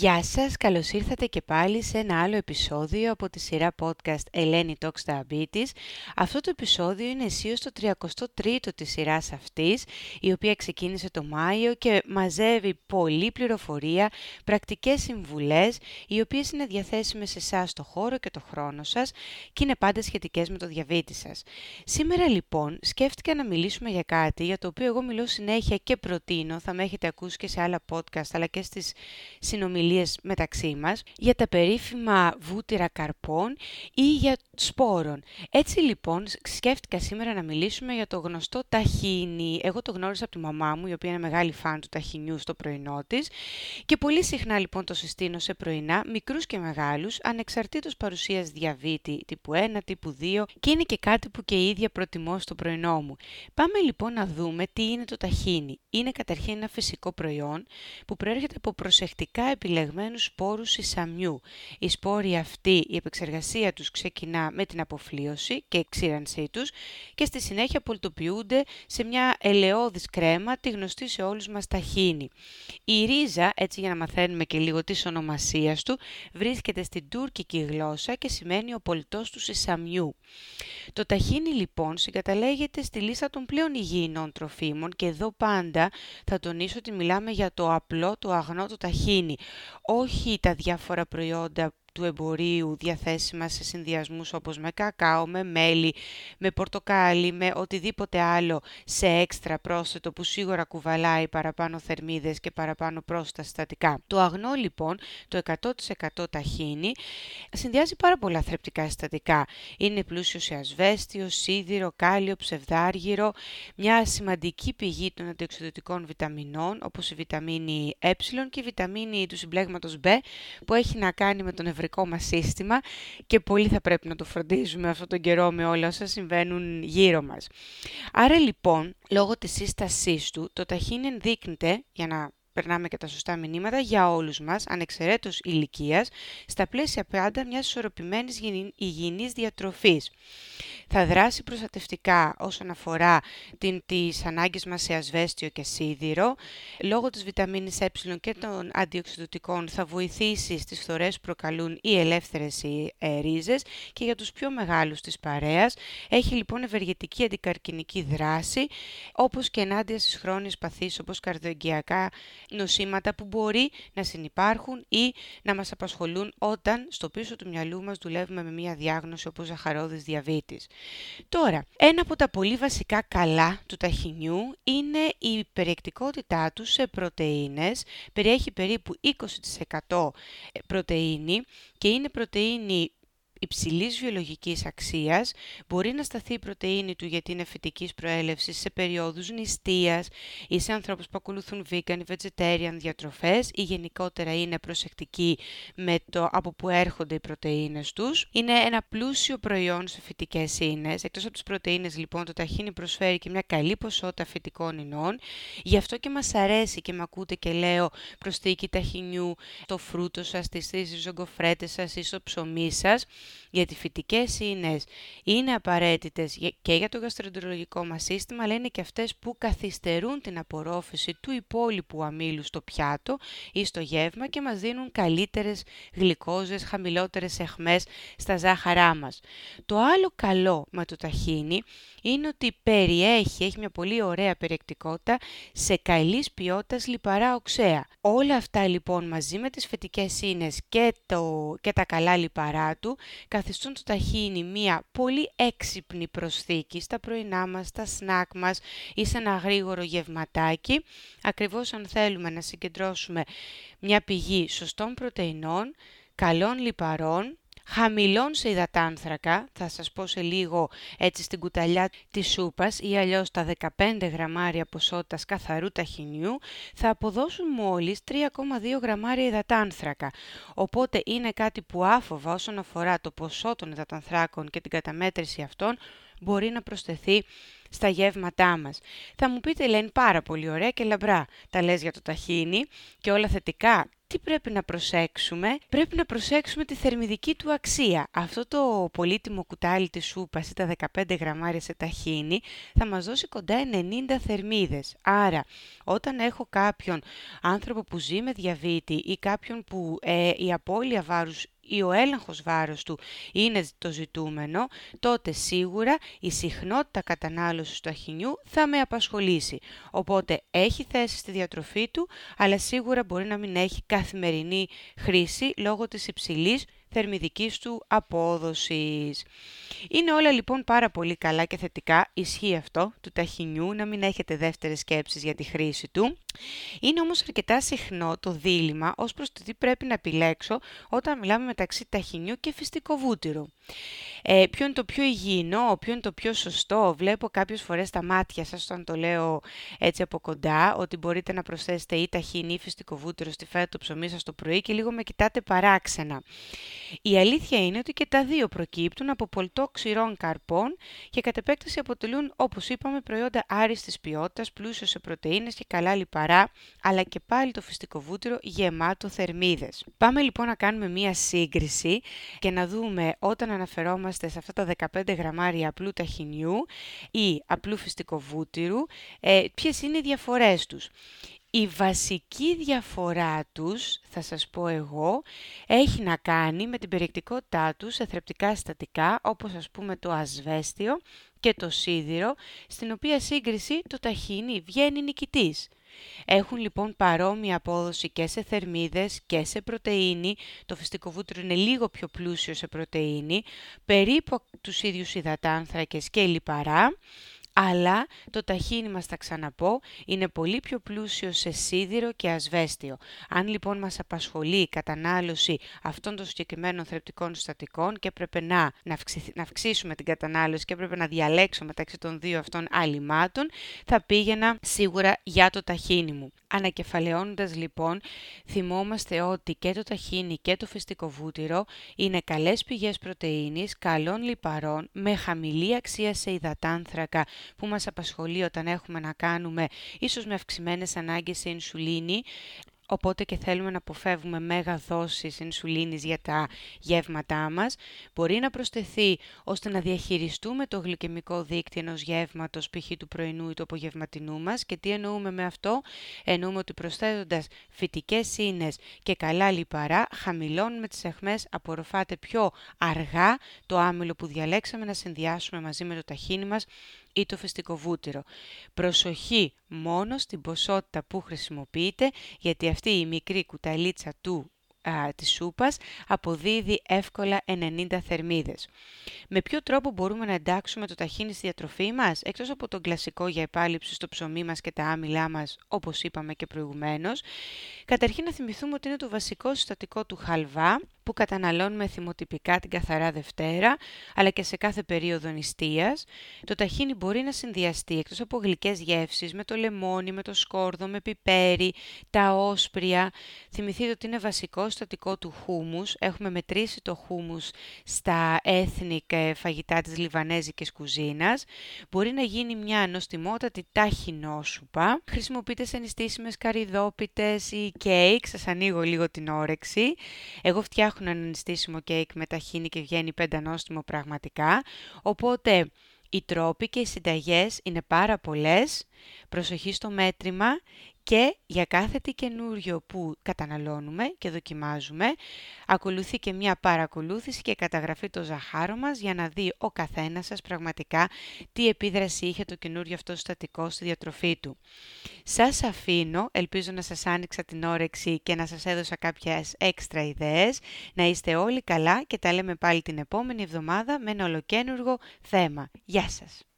Γεια σας, καλώς ήρθατε και πάλι σε ένα άλλο επεισόδιο από τη σειρά podcast Ελένη Talks Diabetes. Αυτό το επεισόδιο είναι αισίως το 33ο της σειράς αυτής, η οποία ξεκίνησε το Μάιο και μαζεύει πολλή πληροφορία, πρακτικές συμβουλές, οι οποίες είναι διαθέσιμες σε εσάς στο χώρο και το χρόνο σας και είναι πάντα σχετικές με το διαβήτη σας. Σήμερα λοιπόν σκέφτηκα να μιλήσουμε για κάτι για το οποίο εγώ μιλώ συνέχεια και προτείνω, θα με έχετε ακούσει και σε άλλα podcast αλλά και στις συνομιλίες συνομιλίες μεταξύ μας για τα περίφημα βούτυρα καρπών ή για σπόρων. Έτσι λοιπόν σκέφτηκα σήμερα να μιλήσουμε για το γνωστό ταχίνι. Εγώ το γνώρισα από τη μαμά μου, η οποία είναι μεγάλη φαν του ταχινιού στο πρωινό της και πολύ συχνά λοιπόν το συστήνω σε πρωινά, μικρούς και μεγάλους, ανεξαρτήτως παρουσίας διαβήτη τύπου 1, τύπου 2 και είναι και κάτι που και η ίδια προτιμώ στο πρωινό μου. Πάμε λοιπόν να δούμε τι είναι το ταχίνι. Είναι καταρχήν ένα φυσικό προϊόν που προέρχεται από προσεκτικά επιλεγμένους σπόρους ισαμιού. Οι σπόροι αυτοί, η επεξεργασία τους ξεκινά με την αποφλίωση και εξήρανσή τους και στη συνέχεια πολτοποιούνται σε μια ελαιόδης κρέμα, τη γνωστή σε όλους μας ταχίνη. Η ρίζα, έτσι για να μαθαίνουμε και λίγο της ονομασίας του, βρίσκεται στην τουρκική γλώσσα και σημαίνει ο πολιτός του σισαμιού. Το ταχίνι λοιπόν συγκαταλέγεται στη λίστα των πλέον υγιεινών τροφίμων και εδώ πάντα θα τονίσω ότι μιλάμε για το απλό, το αγνό, το ταχίνι, όχι τα διάφορα προϊόντα του εμπορίου διαθέσιμα σε συνδυασμούς όπως με κακάο, με μέλι, με πορτοκάλι, με οτιδήποτε άλλο σε έξτρα πρόσθετο που σίγουρα κουβαλάει παραπάνω θερμίδες και παραπάνω πρόσθετα συστατικά. Το αγνό λοιπόν, το 100% ταχίνι, συνδυάζει πάρα πολλά θρεπτικά συστατικά. Είναι πλούσιο σε ασβέστιο, σίδηρο, κάλιο, ψευδάργυρο, μια σημαντική πηγή των αντιοξυδοτικών βιταμινών όπως η βιταμίνη ε και η βιταμίνη του συμπλέγματος B που έχει να κάνει με τον νευρικό μας σύστημα και πολύ θα πρέπει να το φροντίζουμε αυτόν τον καιρό με όλα όσα συμβαίνουν γύρω μας. Άρα λοιπόν, λόγω της σύστασής του, το ταχύν ενδείκνυται, για να περνάμε και τα σωστά μηνύματα για όλους μας, ανεξαιρέτως ηλικίας, στα πλαίσια πάντα μιας ισορροπημένης υγιεινής διατροφής. Θα δράσει προστατευτικά όσον αφορά την, τις ανάγκες μας σε ασβέστιο και σίδηρο. Λόγω της βιταμίνης ε και των αντιοξυδοτικών θα βοηθήσει στις φθορές που προκαλούν οι ελεύθερες οι, ε, ρίζες και για τους πιο μεγάλους της παρέας. Έχει λοιπόν ευεργετική αντικαρκινική δράση, όπως και ενάντια στις χρόνιες παθήσεις όπως καρδιογγειακά νοσήματα που μπορεί να συνεπάρχουν ή να μας απασχολούν όταν στο πίσω του μυαλού μας δουλεύουμε με μια διάγνωση όπως ζαχαρόδης διαβήτης. Τώρα, ένα από τα πολύ βασικά καλά του ταχινιού είναι η περιεκτικότητά του σε πρωτεΐνες. Περιέχει περίπου 20% πρωτεΐνη και είναι πρωτεΐνη υψηλής βιολογικής αξίας, μπορεί να σταθεί η πρωτεΐνη του γιατί είναι φυτικής προέλευσης σε περιόδους νηστείας ή σε ανθρώπους που ακολουθούν vegan ή vegetarian διατροφές ή γενικότερα είναι προσεκτικοί με το από που έρχονται οι πρωτεΐνες τους. Είναι ένα πλούσιο προϊόν σε φυτικές ίνες. Εκτός από τις πρωτεΐνες λοιπόν το ταχίνι προσφέρει και μια καλή ποσότητα φυτικών ινών. Γι' αυτό και μας αρέσει και με ακούτε και λέω προσθήκη ταχινιού το φρούτο σας, τις ριζογκοφρέτες σας ή στο ψωμί σας γιατί φυτικές ίνες είναι απαραίτητες και για το γαστρεντερολογικό μας σύστημα, αλλά είναι και αυτές που καθυστερούν την απορρόφηση του υπόλοιπου αμύλου στο πιάτο ή στο γεύμα και μας δίνουν καλύτερες γλυκόζες, χαμηλότερες εχμές στα ζάχαρά μας. Το άλλο καλό με το ταχίνι είναι ότι περιέχει, έχει μια πολύ ωραία περιεκτικότητα σε καλής ποιότητας λιπαρά οξέα. Όλα αυτά λοιπόν μαζί με τις φετικές ίνες και, το, και τα καλά λιπαρά του καθιστούν το ταχίνι μια πολύ έξυπνη προσθήκη στα πρωινά μας, στα σνάκ μας ή σε ένα γρήγορο γευματάκι, ακριβώς αν θέλουμε να συγκεντρώσουμε μια πηγή σωστών πρωτεϊνών, καλών λιπαρών, χαμηλών σε υδατάνθρακα, θα σας πω σε λίγο έτσι στην κουταλιά της σούπας ή αλλιώς τα 15 γραμμάρια ποσότητας καθαρού ταχυνιού, θα αποδώσουν μόλις 3,2 γραμμάρια υδατάνθρακα. Οπότε είναι κάτι που άφοβα όσον αφορά το ποσό των υδατανθράκων και την καταμέτρηση αυτών, μπορεί να προσθεθεί στα γεύματά μας. Θα μου πείτε, λένε πάρα πολύ ωραία και λαμπρά. Τα λες για το ταχίνι και όλα θετικά τι πρέπει να προσέξουμε. Πρέπει να προσέξουμε τη θερμιδική του αξία. Αυτό το πολύτιμο κουτάλι της σούπας ή τα 15 γραμμάρια σε ταχίνι θα μας δώσει κοντά 90 θερμίδες. Άρα, όταν έχω κάποιον άνθρωπο που ζει με διαβήτη ή κάποιον που ε, η απώλεια βάρους ή ο έλεγχος βάρος του είναι το ζητούμενο, τότε σίγουρα η συχνότητα κατανάλωσης του αχινιού θα με απασχολήσει. Οπότε έχει θέση στη διατροφή του, αλλά σίγουρα μπορεί να μην έχει καθημερινή χρήση λόγω της υψηλής θερμιδικής του απόδοσης. Είναι όλα λοιπόν πάρα πολύ καλά και θετικά, ισχύει αυτό του ταχυνιού, να μην έχετε δεύτερες σκέψεις για τη χρήση του. Είναι όμως αρκετά συχνό το δίλημα ως προς το τι πρέπει να επιλέξω όταν μιλάμε μεταξύ ταχυνιού και φυστικό βούτυρου. Ε, ποιο είναι το πιο υγιεινό, ποιο είναι το πιο σωστό. Βλέπω κάποιες φορές τα μάτια σας όταν το λέω έτσι από κοντά, ότι μπορείτε να προσθέσετε ή ταχύνη ή φυστικό βούτυρο στη φέτα το ψωμί σας το πρωί και λίγο με κοιτάτε παράξενα. Η αλήθεια είναι ότι και τα δύο προκύπτουν από πολτό ξηρών καρπών και κατ' επέκταση αποτελούν, όπως είπαμε, προϊόντα άριστης ποιότητας, πλούσιο σε πρωτεΐνες και καλά λιπαρά, αλλά και πάλι το φυστικό βούτυρο γεμάτο θερμίδες. Πάμε λοιπόν να κάνουμε μία σύγκριση και να δούμε όταν αναφερόμαστε σε αυτά τα 15 γραμμάρια απλού ταχυνιού ή απλού φυστικοβούτυρου, ε, ποιες είναι οι διαφορές τους. Η βασική διαφορά τους, θα σας πω εγώ, έχει να κάνει με την περιεκτικότητά τους σε θρεπτικά συστατικά, όπως ας πούμε το ασβέστιο και το σίδηρο, στην οποία σύγκριση το ταχίνι βγαίνει νικητής. Έχουν λοιπόν παρόμοια απόδοση και σε θερμίδες και σε πρωτεΐνη. Το φυστικό βούτυρο είναι λίγο πιο πλούσιο σε πρωτεΐνη, περίπου τους ίδιους υδατάνθρακες και λιπαρά αλλά το ταχίνι μας θα ξαναπώ είναι πολύ πιο πλούσιο σε σίδηρο και ασβέστιο. Αν λοιπόν μας απασχολεί η κατανάλωση αυτών των συγκεκριμένων θρεπτικών συστατικών και έπρεπε να, να, να αυξήσουμε την κατανάλωση και έπρεπε να διαλέξω μεταξύ των δύο αυτών αλιμάτων, θα πήγαινα σίγουρα για το ταχίνι μου. Ανακεφαλαιώνοντας λοιπόν, θυμόμαστε ότι και το ταχίνι και το φυστικό βούτυρο είναι καλές πηγές πρωτεΐνης, καλών λιπαρών, με χαμηλή αξία σε υδατάνθρακα που μας απασχολεί όταν έχουμε να κάνουμε ίσως με αυξημένες ανάγκες σε ινσουλίνη, οπότε και θέλουμε να αποφεύγουμε μέγα δόσεις ινσουλίνης για τα γεύματά μας, μπορεί να προσθεθεί ώστε να διαχειριστούμε το γλυκαιμικό δίκτυο ενός γεύματος, π.χ. του πρωινού ή του απογευματινού μας. Και τι εννοούμε με αυτό; Εννοούμε ότι προσθέτοντας φυτικές ίνες και καλά λιπαρά, χαμηλώνουμε τις αιχμές, απορροφάται πιο αργά το άμυλο που διαλέξαμε να συνδυάσουμε μαζί με το ταχύνι μας ή το φυστικό βούτυρο. Προσοχή μόνο στην ποσότητα που χρησιμοποιείτε, γιατί αυτή η μικρή κουταλίτσα του α, της σούπας αποδίδει εύκολα 90 θερμίδες. Με ποιο τρόπο μπορούμε να εντάξουμε το ταχίνι στη διατροφή μας, εκτός από τον κλασικό για επάλυψη στο ψωμί μας και τα άμυλά μας, όπως είπαμε και προηγουμένως; Καταρχήν να θυμηθούμε ότι είναι το βασικό συστατικό του χαλβά, που καταναλώνουμε θυμοτυπικά την καθαρά Δευτέρα, αλλά και σε κάθε περίοδο νηστείας. Το ταχίνι μπορεί να συνδυαστεί εκτός από γλυκές γεύσεις με το λεμόνι, με το σκόρδο, με πιπέρι, τα όσπρια. Θυμηθείτε ότι είναι βασικό συστατικό του χούμους. Έχουμε μετρήσει το χούμους στα έθνικ φαγητά της λιβανέζικης κουζίνας. Μπορεί να γίνει μια νοστιμότατη ταχινόσουπα. Χρησιμοποιείται σε νηστίσιμες καριδόπιτες ή κέικ. Σας ανοίγω λίγο την όρεξη. Εγώ φτιάχνω φτιάχνουν ένα νηστίσιμο κέικ με ταχίνι και βγαίνει πεντανόστιμο πραγματικά. Οπότε οι τρόποι και οι συνταγές είναι πάρα πολλές. Προσοχή στο μέτρημα και για κάθε τι καινούριο που καταναλώνουμε και δοκιμάζουμε, ακολουθεί και μια παρακολούθηση και καταγραφή το ζαχάρο μας για να δει ο καθένας σας πραγματικά τι επίδραση είχε το καινούριο αυτό στατικό στη διατροφή του. Σας αφήνω, ελπίζω να σας άνοιξα την όρεξη και να σας έδωσα κάποιες έξτρα ιδέες, να είστε όλοι καλά και τα λέμε πάλι την επόμενη εβδομάδα με ένα ολοκένουργο θέμα. Γεια σας!